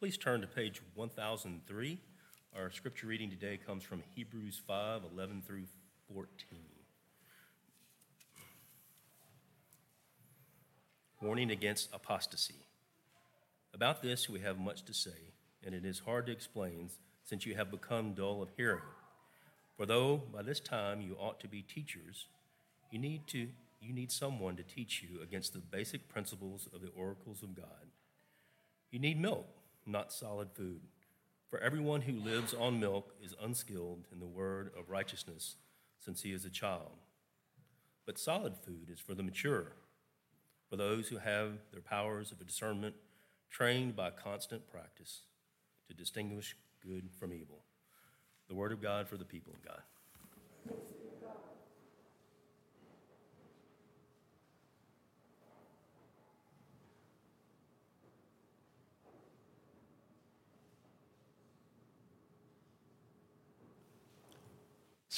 Please turn to page 1003. Our scripture reading today comes from Hebrews 5 11 through 14. Warning against apostasy. About this, we have much to say, and it is hard to explain since you have become dull of hearing. For though by this time you ought to be teachers, you need, to, you need someone to teach you against the basic principles of the oracles of God. You need milk, not solid food. For everyone who lives on milk is unskilled in the word of righteousness, since he is a child. But solid food is for the mature, for those who have their powers of discernment trained by constant practice to distinguish good from evil. The word of God for the people of God.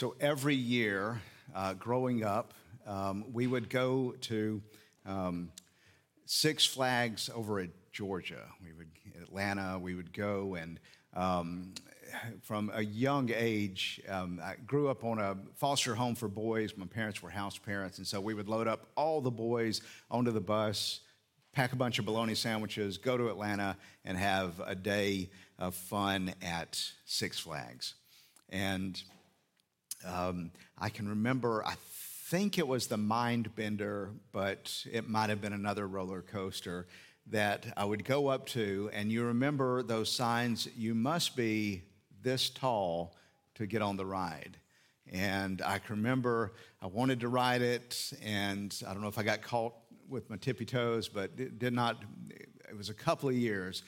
So every year, uh, growing up, um, we would go to um, Six Flags over at Georgia. We would Atlanta. We would go and um, from a young age, um, I grew up on a foster home for boys. My parents were house parents, and so we would load up all the boys onto the bus, pack a bunch of bologna sandwiches, go to Atlanta, and have a day of fun at Six Flags. And um, I can remember, I think it was the Mind Bender, but it might have been another roller coaster that I would go up to. And you remember those signs, you must be this tall to get on the ride. And I can remember I wanted to ride it, and I don't know if I got caught with my tippy toes, but it did not. It was a couple of years.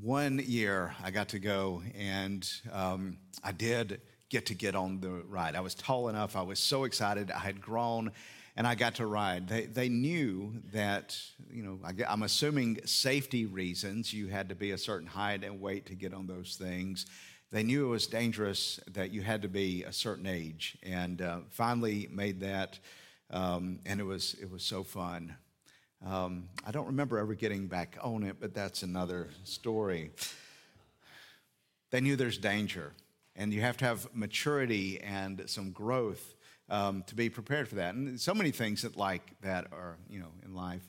One year I got to go, and um, I did get to get on the ride. I was tall enough. I was so excited. I had grown and I got to ride. They, they knew that, you know, I, am assuming safety reasons, you had to be a certain height and weight to get on those things. They knew it was dangerous, that you had to be a certain age, and uh, finally made that, um, and it was, it was so fun. Um, I don't remember ever getting back on it, but that's another story. They knew there's danger and you have to have maturity and some growth um, to be prepared for that. And so many things that like that are, you know, in life.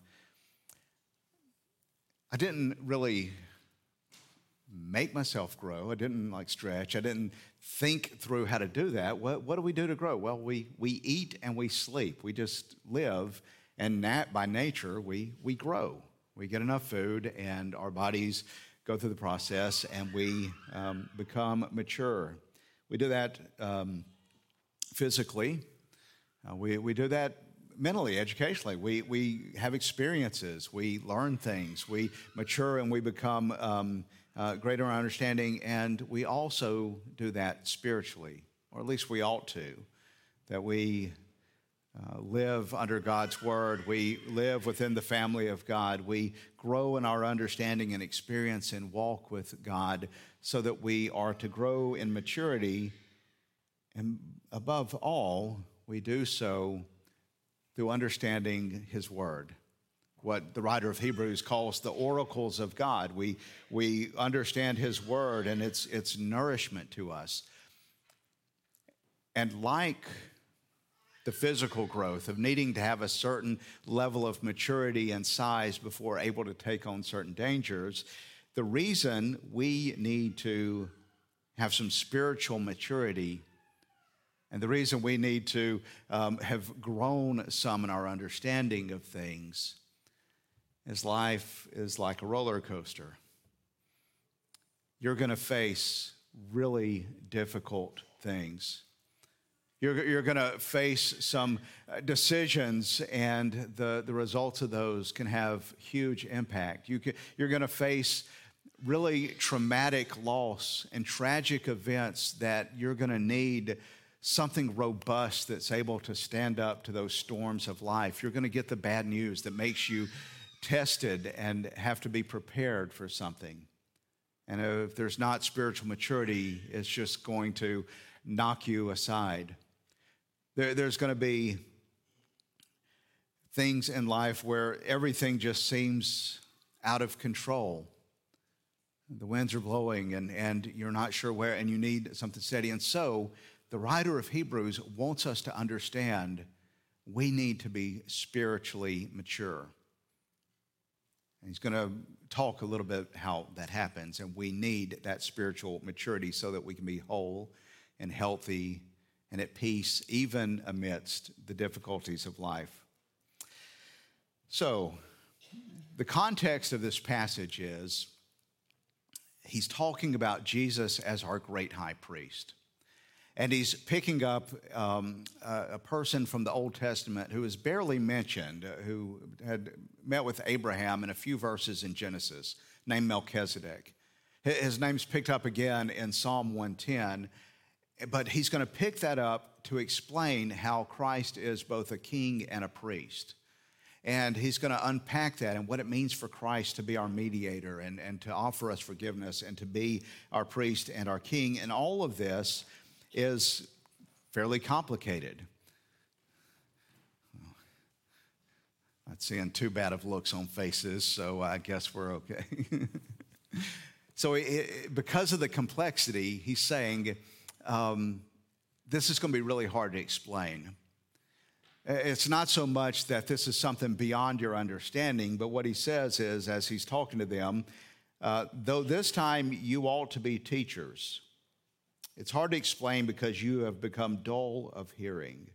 I didn't really make myself grow. I didn't like stretch. I didn't think through how to do that. What, what do we do to grow? Well, we, we eat and we sleep. We just live, and nat, by nature, we, we grow. We get enough food, and our bodies go through the process and we um, become mature. We do that um, physically, uh, we, we do that mentally, educationally. We, we have experiences, we learn things, we mature and we become um, uh, greater in understanding, and we also do that spiritually, or at least we ought to, that we uh, live under God's word. We live within the family of God. We grow in our understanding and experience and walk with God so that we are to grow in maturity. And above all, we do so through understanding His word. What the writer of Hebrews calls the oracles of God. We, we understand His word and its, its nourishment to us. And like the physical growth of needing to have a certain level of maturity and size before able to take on certain dangers. The reason we need to have some spiritual maturity and the reason we need to um, have grown some in our understanding of things is life is like a roller coaster. You're going to face really difficult things you're, you're going to face some uh, decisions, and the, the results of those can have huge impact. You can, you're going to face really traumatic loss and tragic events that you're going to need something robust that's able to stand up to those storms of life. You're going to get the bad news that makes you tested and have to be prepared for something. And if there's not spiritual maturity, it's just going to knock you aside. There, there's going to be things in life where everything just seems out of control. the winds are blowing and, and you're not sure where, and you need something steady. And so the writer of Hebrews wants us to understand we need to be spiritually mature. And he's going to talk a little bit how that happens, and we need that spiritual maturity so that we can be whole and healthy and at peace, even amidst the difficulties of life. So, the context of this passage is he's talking about Jesus as our great high priest. And he's picking up um, a, person from the Old Testament who is barely mentioned, uh, who had met with Abraham in a few verses in Genesis, named Melchizedek. His name's picked up again in Psalm 110, but he's going to pick that up to explain how Christ is both a king and a priest. And he's going to unpack that and what it means for Christ to be our mediator and, and to offer us forgiveness and to be our priest and our king. And all of this is fairly complicated. Not seeing too bad of looks on faces, so I guess we're okay. so, it, because of the complexity, he's saying um, this is going to be really hard to explain. It's not so much that this is something beyond your understanding, but what he says is, as he's talking to them, uh, though this time you ought to be teachers it's hard to explain because you have become dull of hearing.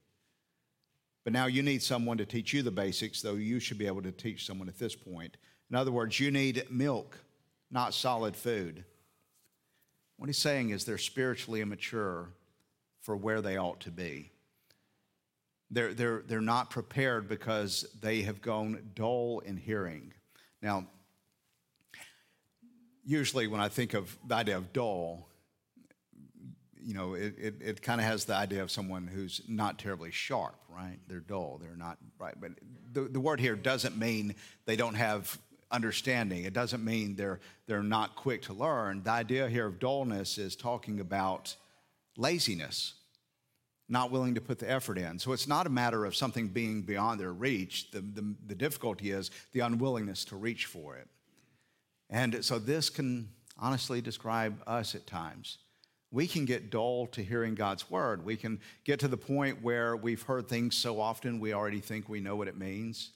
But now you need someone to teach you the basics, though you should be able to teach someone at this point. In other words, you need milk, not solid food. What he's saying is they're spiritually immature for where they ought to be. They're, they're, they're not prepared because they have gone dull in hearing. Now, usually when I think of the idea of dull, you know, it, it, it kind of has the idea of someone who's not terribly sharp, right? They're dull, they're not right. But the, the word here doesn't mean they don't have understanding. It doesn't mean they're, they're not quick to learn. The idea here of dullness is talking about laziness, not willing to put the effort in. So it's not a matter of something being beyond their reach. The, the, the difficulty is the unwillingness to reach for it. And so this can honestly describe us at times we can get dull to hearing God's word. We can get to the point where we've heard things so often we already think we know what it means.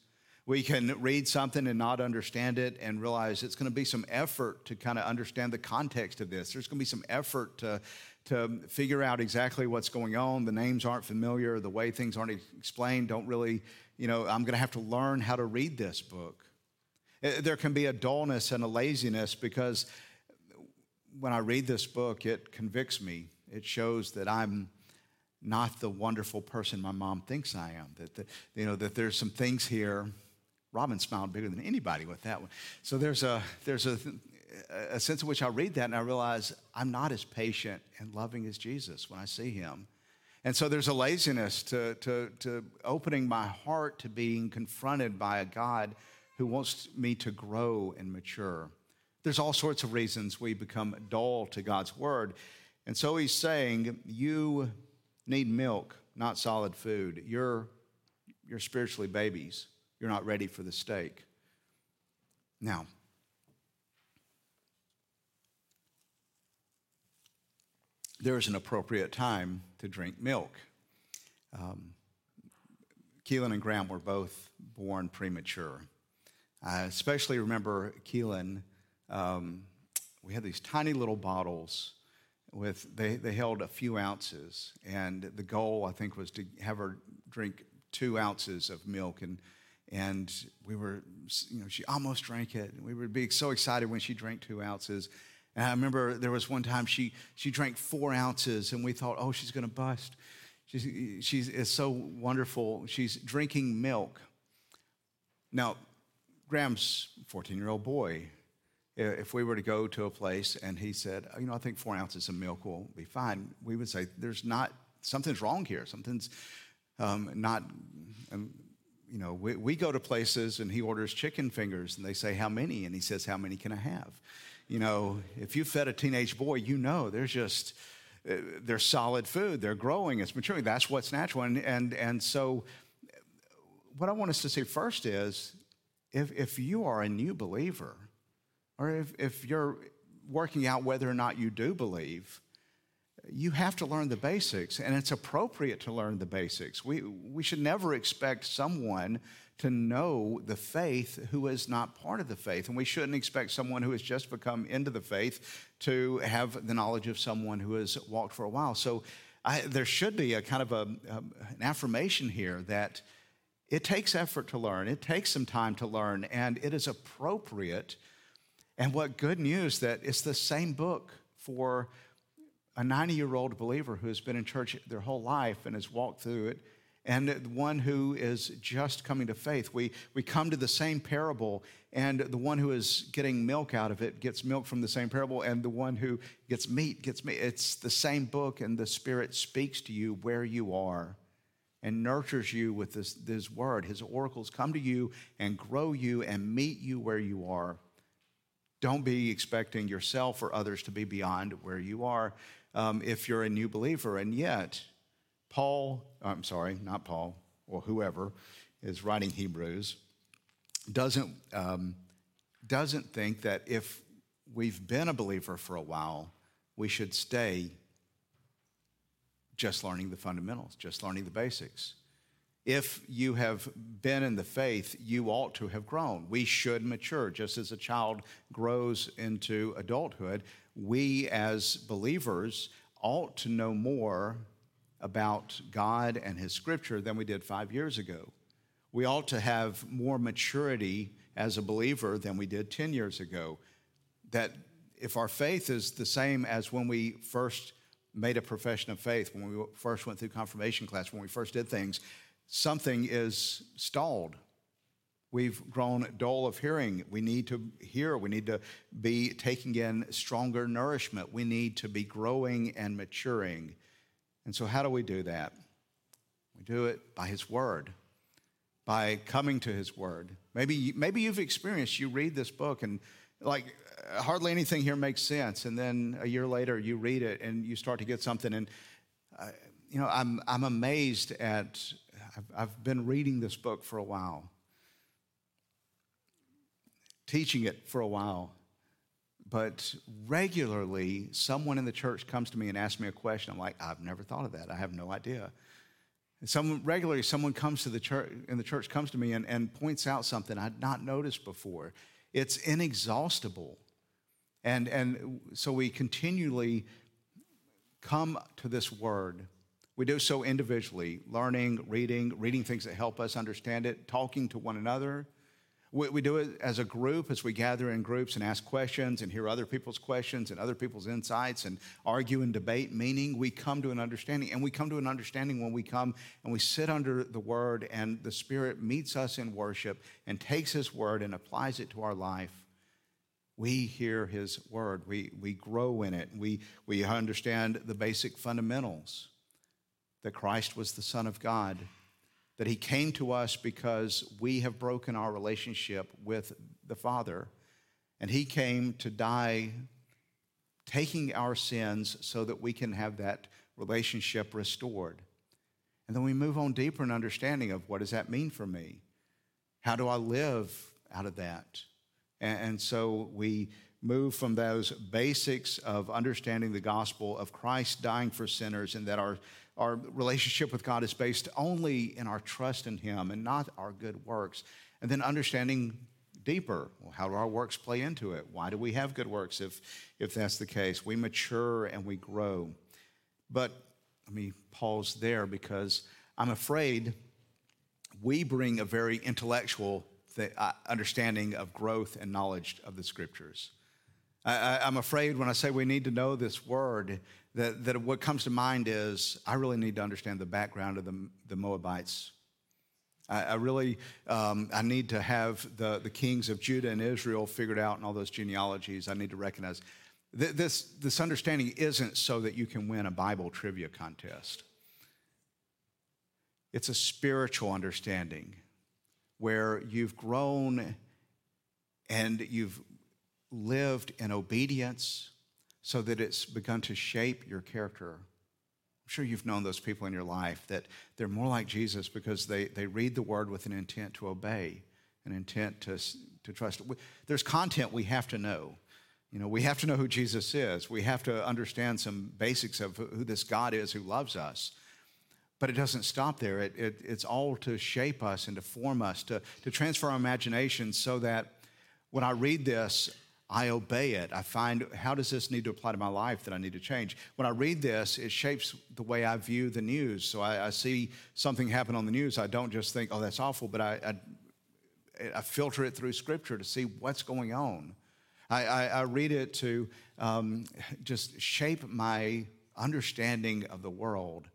We can read something and not understand it and realize it's going to be some effort to kind of understand the context of this. There's going to be some effort to, to figure out exactly what's going on. The names aren't familiar, the way things aren't explained don't really, you know, I'm going to have to learn how to read this book. Eh, there can be a dullness and a laziness because when I read this book, it convicts me. It shows that I'm not the wonderful person my mom thinks I am. That, the, you know, that there's some things here. Robin smiled bigger than anybody with that one. So there's a, there's a, a sense in which I read that and I realize I'm not as patient and loving as Jesus when I see him. And so there's a laziness to, to, to opening my heart to being confronted by a God who wants me to grow and mature. There's all sorts of reasons we become dull to God's word. And so he's saying, You need milk, not solid food. You're, you're spiritually babies. You're not ready for the steak. Now, there is an appropriate time to drink milk. Um, Keelan and Graham were both born premature. I especially remember Keelan um, we had these tiny little bottles with they, they held a few ounces and the goal i think was to have her drink two ounces of milk and and we were you know she almost drank it. And we would be so excited when she drank two ounces. And i remember there was one time she she drank four ounces and we thought oh she's going to bust. She's she's it's so wonderful. She's drinking milk. Now graham's 14 year old boy if we were to go to a place and he said, you know, I think four ounces of milk will be fine, we would say, there's not, something's wrong here. Something's um, not, um, you know, we, we go to places and he orders chicken fingers and they say, how many? And he says, how many can I have? You know, if you fed a teenage boy, you know, there's just, uh, they're solid food. They're growing. It's maturing. That's what's natural. And, and, and so what I want us to say first is if, if you are a new believer, or if, if you're working out whether or not you do believe, you have to learn the basics, and it's appropriate to learn the basics. We, we should never expect someone to know the faith who is not part of the faith, and we shouldn't expect someone who has just become into the faith to have the knowledge of someone who has walked for a while. So I, there should be a kind of a, um, an affirmation here that it takes effort to learn, it takes some time to learn, and it is appropriate. And what good news that it's the same book for a 90 year old believer who has been in church their whole life and has walked through it, and one who is just coming to faith. We, we come to the same parable, and the one who is getting milk out of it gets milk from the same parable, and the one who gets meat gets meat. It's the same book, and the Spirit speaks to you where you are and nurtures you with this, this word. His oracles come to you and grow you and meet you where you are. Don't be expecting yourself or others to be beyond where you are um, if you're a new believer. And yet, Paul, I'm sorry, not Paul, or whoever is writing Hebrews, doesn't, um, doesn't think that if we've been a believer for a while, we should stay just learning the fundamentals, just learning the basics. If you have been in the faith, you ought to have grown. We should mature. Just as a child grows into adulthood, we as believers ought to know more about God and His Scripture than we did five years ago. We ought to have more maturity as a believer than we did 10 years ago. That if our faith is the same as when we first made a profession of faith, when we first went through confirmation class, when we first did things, something is stalled. We've grown dull of hearing. We need to hear. We need to be taking in stronger nourishment. We need to be growing and maturing. And so, how do we do that? We do it by His Word, by coming to His Word. Maybe, maybe you've experienced, you read this book and like hardly anything here makes sense. And then a year later, you read it and you start to get something. And, uh, you know, I'm, I'm amazed at, I've, I've been reading this book for a while, teaching it for a while. But regularly, someone in the church comes to me and asks me a question. I'm like, I've never thought of that. I have no idea. Some regularly, someone comes to the church, and the church comes to me and, and points out something I'd not noticed before. It's inexhaustible. And, and so we continually come to this word. We do so individually, learning, reading, reading things that help us understand it, talking to one another. We, we do it as a group, as we gather in groups and ask questions and hear other people's questions and other people's insights and argue and debate, meaning we come to an understanding. And we come to an understanding when we come and we sit under the word and the Spirit meets us in worship and takes His word and applies it to our life we hear his word. We, we grow in it. We, we understand the basic fundamentals that Christ was the Son of God, that he came to us because we have broken our relationship with the Father, and he came to die taking our sins so that we can have that relationship restored. And then we move on deeper in understanding of what does that mean for me? How do I live out of that? And, so we move from those basics of understanding the gospel of Christ dying for sinners and that our, our relationship with God is based only in our trust in Him and not our good works. And then understanding deeper well, how do our works play into it? Why do we have good works if, if that's the case? We mature and we grow. But let me pause there because I'm afraid we bring a very intellectual the uh, understanding of growth and knowledge of the scriptures. I, am afraid when I say we need to know this word, that, that what comes to mind is I really need to understand the background of the, the Moabites. I, I really um, I need to have the, the kings of Judah and Israel figured out and all those genealogies. I need to recognize this, this understanding isn't so that you can win a Bible trivia contest. It's a spiritual understanding where you've grown and you've lived in obedience so that it's begun to shape your character. I'm sure you've known those people in your life that they're more like Jesus because they, they read the word with an intent to obey, an intent to, to trust. There's content we have to know. You know, we have to know who Jesus is. We have to understand some basics of who this God is who loves us. But it doesn't stop there. It, it, it's all to shape us and to form us, to, to transfer our imagination so that when I read this, I obey it. I find how does this need to apply to my life that I need to change? When I read this, it shapes the way I view the news. So I, I see something happen on the news. I don't just think, oh, that's awful, but I, I, I filter it through scripture to see what's going on. I, I, read it to um, just shape my understanding of the world.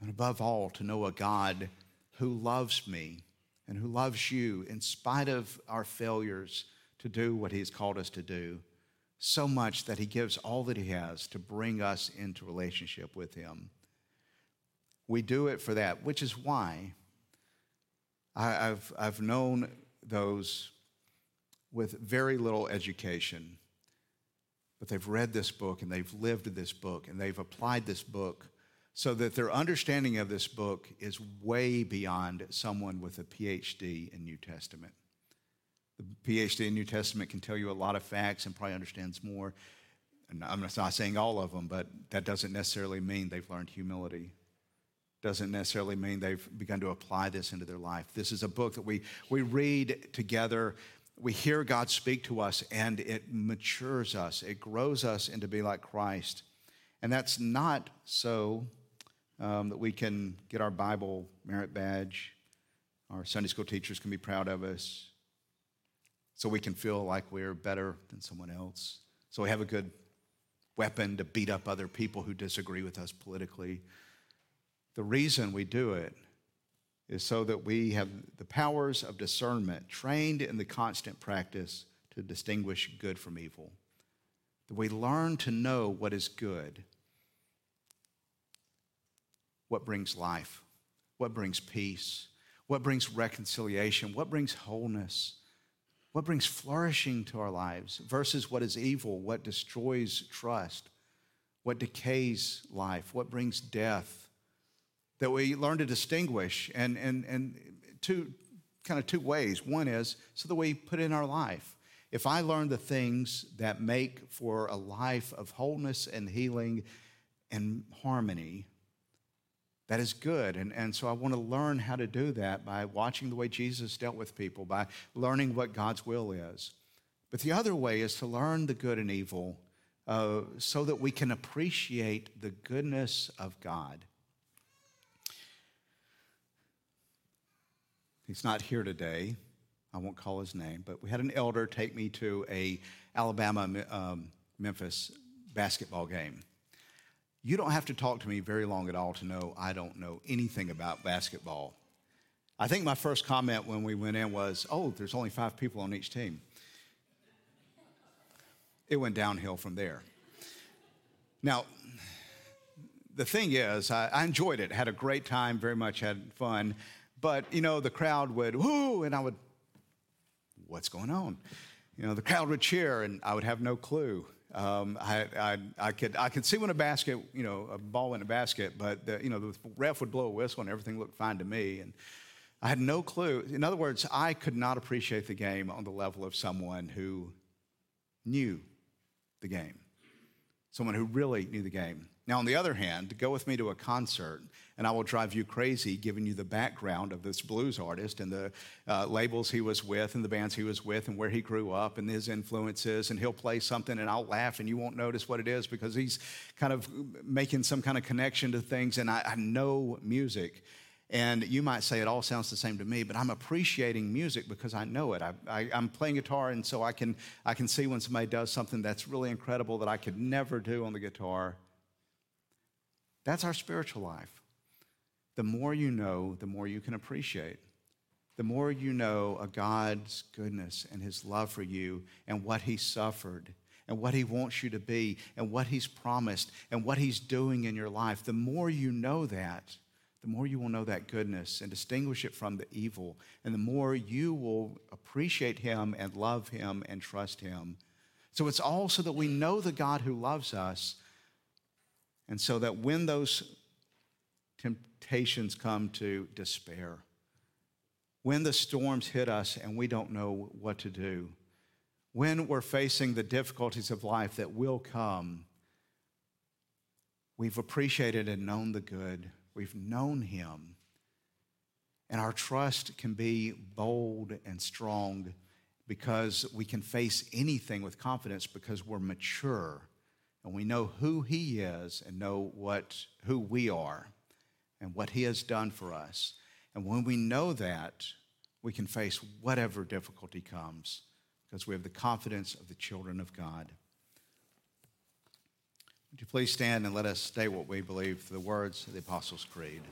And above all, to know a God who loves me and who loves you in spite of our failures to do what He's called us to do, so much that He gives all that He has to bring us into relationship with Him. We do it for that, which is why I, have I've known those with very little education, but they've read this book and they've lived this book and they've applied this book so that their understanding of this book is way beyond someone with a PhD in New Testament. The PhD in New Testament can tell you a lot of facts and probably understands more. And I'm not saying all of them, but that doesn't necessarily mean they've learned humility. Doesn't necessarily mean they've begun to apply this into their life. This is a book that we, we read together we hear God speak to us and it matures us, it grows us into be like Christ. And that's not so um, that we can get our Bible merit badge, our Sunday school teachers can be proud of us, so we can feel like we're better than someone else, so we have a good weapon to beat up other people who disagree with us politically. The reason we do it is so that we have the powers of discernment trained in the constant practice to distinguish good from evil. That we learn to know what is good, what brings life, what brings peace, what brings reconciliation, what brings wholeness, what brings flourishing to our lives versus what is evil, what destroys trust, what decays life, what brings death that we learn to distinguish and, and, and two kind of two ways. One is so that we put in our life. If I learn the things that make for a life of wholeness and healing and harmony, that is good. And, and so I want to learn how to do that by watching the way Jesus dealt with people, by learning what God's will is. But the other way is to learn the good and evil uh, so that we can appreciate the goodness of God. He's not here today. I won't call his name, but we had an elder take me to a Alabama um, Memphis basketball game. You don't have to talk to me very long at all to know I don't know anything about basketball. I think my first comment when we went in was, "Oh, there's only five people on each team." It went downhill from there. Now, the thing is, I, I enjoyed it, had a great time, very much had fun. But, you know, the crowd would, whoo, and I would, what's going on? You know, the crowd would cheer, and I would have no clue. Um, I, I, I, could, I could see when a basket, you know, a ball in a basket, but, the, you know, the ref would blow a whistle and everything looked fine to me. And I had no clue. In other words, I could not appreciate the game on the level of someone who knew the game, someone who really knew the game. Now, on the other hand, go with me to a concert, and I will drive you crazy giving you the background of this blues artist and the uh, labels he was with, and the bands he was with, and where he grew up, and his influences. And he'll play something, and I'll laugh, and you won't notice what it is because he's kind of making some kind of connection to things. And I, I know music. And you might say it all sounds the same to me, but I'm appreciating music because I know it. I, am playing guitar, and so I can, I can see when somebody does something that's really incredible that I could never do on the guitar. That's our spiritual life. The more you know, the more you can appreciate. The more you know of God's goodness and his love for you and what he suffered and what he wants you to be and what he's promised and what he's doing in your life, the more you know that, the more you will know that goodness and distinguish it from the evil. And the more you will appreciate him and love him and trust him. So it's all so that we know the God who loves us and so that when those temptations come to despair, when the storms hit us and we don't know what to do, when we're facing the difficulties of life that will come, we've appreciated and known the good, we've known Him, and our trust can be bold and strong because we can face anything with confidence because we're mature and we know who He is and know what, who we are and what He has done for us. And when we know that, we can face whatever difficulty comes because we have the confidence of the children of God. Would you please stand and let us state what we believe through the words of the Apostles' Creed?